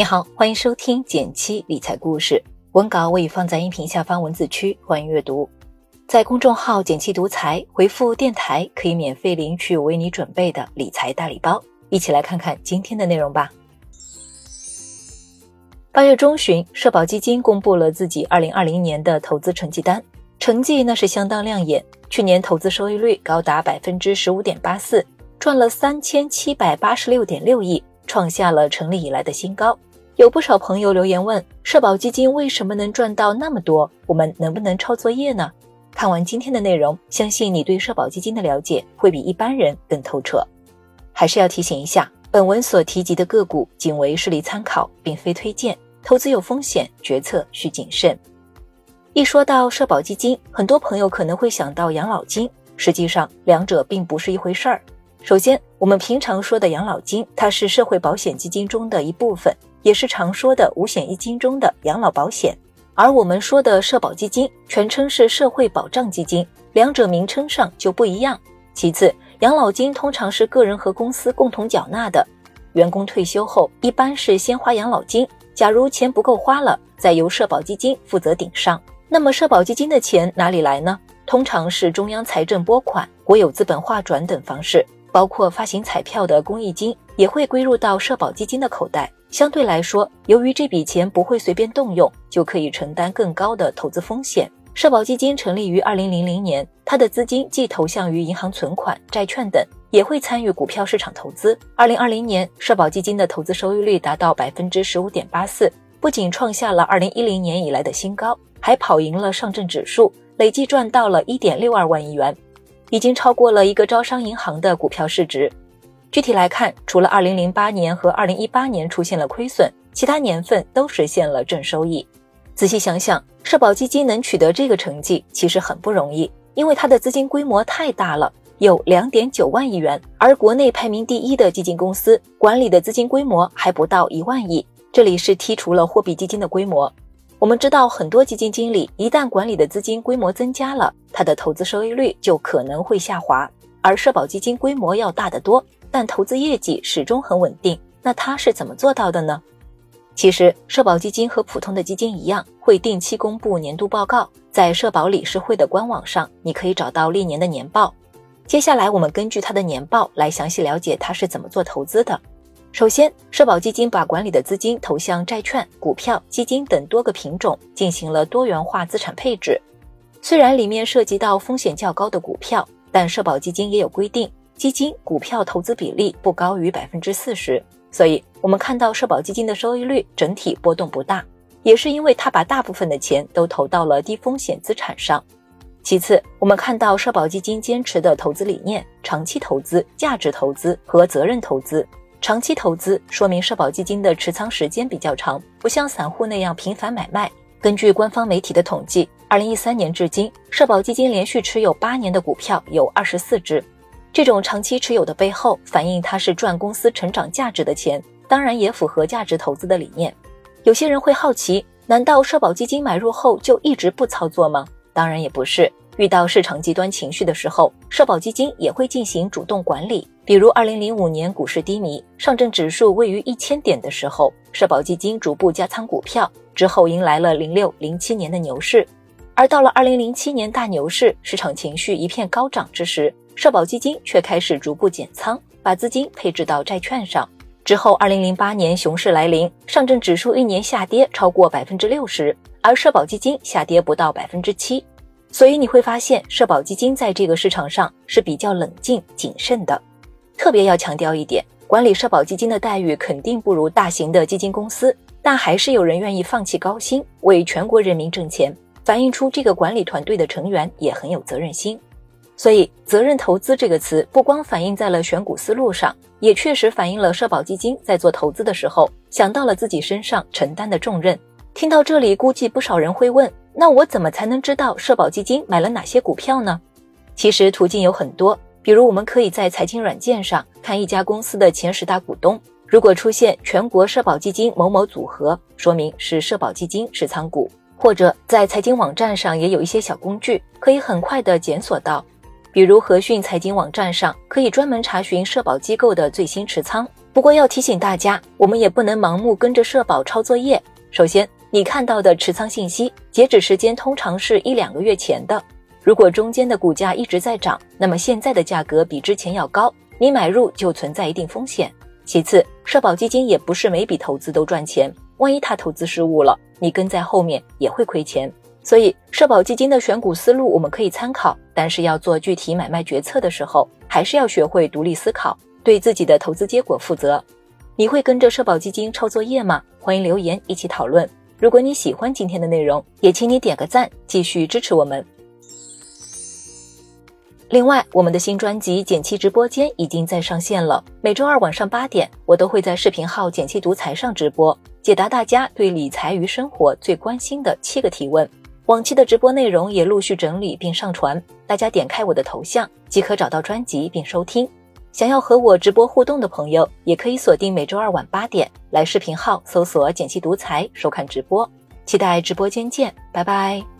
你好，欢迎收听减七理财故事，文稿我已放在音频下方文字区，欢迎阅读。在公众号“减七独裁，回复“电台”可以免费领取为你准备的理财大礼包。一起来看看今天的内容吧。八月中旬，社保基金公布了自己二零二零年的投资成绩单，成绩那是相当亮眼。去年投资收益率高达百分之十五点八四，赚了三千七百八十六点六亿，创下了成立以来的新高。有不少朋友留言问，社保基金为什么能赚到那么多？我们能不能抄作业呢？看完今天的内容，相信你对社保基金的了解会比一般人更透彻。还是要提醒一下，本文所提及的个股仅为事例参考，并非推荐，投资有风险，决策需谨慎。一说到社保基金，很多朋友可能会想到养老金，实际上两者并不是一回事儿。首先，我们平常说的养老金，它是社会保险基金中的一部分。也是常说的五险一金中的养老保险，而我们说的社保基金全称是社会保障基金，两者名称上就不一样。其次，养老金通常是个人和公司共同缴纳的，员工退休后一般是先花养老金，假如钱不够花了，再由社保基金负责顶上。那么社保基金的钱哪里来呢？通常是中央财政拨款、国有资本划转等方式，包括发行彩票的公益金也会归入到社保基金的口袋。相对来说，由于这笔钱不会随便动用，就可以承担更高的投资风险。社保基金成立于二零零零年，它的资金既投向于银行存款、债券等，也会参与股票市场投资。二零二零年，社保基金的投资收益率达到百分之十五点八四，不仅创下了二零一零年以来的新高，还跑赢了上证指数，累计赚到了一点六二万亿元，已经超过了一个招商银行的股票市值。具体来看，除了2008年和2018年出现了亏损，其他年份都实现了正收益。仔细想想，社保基金能取得这个成绩其实很不容易，因为它的资金规模太大了，有2.9万亿元，而国内排名第一的基金公司管理的资金规模还不到一万亿。这里是剔除了货币基金的规模。我们知道，很多基金经理一旦管理的资金规模增加了，他的投资收益率就可能会下滑，而社保基金规模要大得多。但投资业绩始终很稳定，那他是怎么做到的呢？其实，社保基金和普通的基金一样，会定期公布年度报告，在社保理事会的官网上，你可以找到历年的年报。接下来，我们根据它的年报来详细了解它是怎么做投资的。首先，社保基金把管理的资金投向债券、股票、基金等多个品种，进行了多元化资产配置。虽然里面涉及到风险较高的股票，但社保基金也有规定。基金股票投资比例不高于百分之四十，所以我们看到社保基金的收益率整体波动不大，也是因为它把大部分的钱都投到了低风险资产上。其次，我们看到社保基金坚持的投资理念：长期投资、价值投资和责任投资。长期投资说明社保基金的持仓时间比较长，不像散户那样频繁买卖。根据官方媒体的统计，二零一三年至今，社保基金连续持有八年的股票有二十四只。这种长期持有的背后，反映它是赚公司成长价值的钱，当然也符合价值投资的理念。有些人会好奇，难道社保基金买入后就一直不操作吗？当然也不是，遇到市场极端情绪的时候，社保基金也会进行主动管理。比如二零零五年股市低迷，上证指数位于一千点的时候，社保基金逐步加仓股票，之后迎来了零六零七年的牛市。而到了二零零七年大牛市，市场情绪一片高涨之时，社保基金却开始逐步减仓，把资金配置到债券上。之后，二零零八年熊市来临，上证指数一年下跌超过百分之六十，而社保基金下跌不到百分之七。所以你会发现，社保基金在这个市场上是比较冷静谨慎的。特别要强调一点，管理社保基金的待遇肯定不如大型的基金公司，但还是有人愿意放弃高薪，为全国人民挣钱，反映出这个管理团队的成员也很有责任心。所以，责任投资这个词不光反映在了选股思路上，也确实反映了社保基金在做投资的时候想到了自己身上承担的重任。听到这里，估计不少人会问：那我怎么才能知道社保基金买了哪些股票呢？其实途径有很多，比如我们可以在财经软件上看一家公司的前十大股东，如果出现全国社保基金某某组合，说明是社保基金持仓股；或者在财经网站上也有一些小工具，可以很快的检索到。比如和讯财经网站上可以专门查询社保机构的最新持仓，不过要提醒大家，我们也不能盲目跟着社保抄作业。首先，你看到的持仓信息截止时间通常是一两个月前的，如果中间的股价一直在涨，那么现在的价格比之前要高，你买入就存在一定风险。其次，社保基金也不是每笔投资都赚钱，万一他投资失误了，你跟在后面也会亏钱。所以，社保基金的选股思路我们可以参考，但是要做具体买卖决策的时候，还是要学会独立思考。对自己的投资结果负责，你会跟着社保基金抄作业吗？欢迎留言一起讨论。如果你喜欢今天的内容，也请你点个赞，继续支持我们。另外，我们的新专辑《简七直播间》已经在上线了，每周二晚上八点，我都会在视频号“简七独裁”上直播，解答大家对理财与生活最关心的七个提问。往期的直播内容也陆续整理并上传，大家点开我的头像即可找到专辑并收听。想要和我直播互动的朋友，也可以锁定每周二晚八点来视频号搜索“简七独裁”收看直播，期待直播间见，拜拜。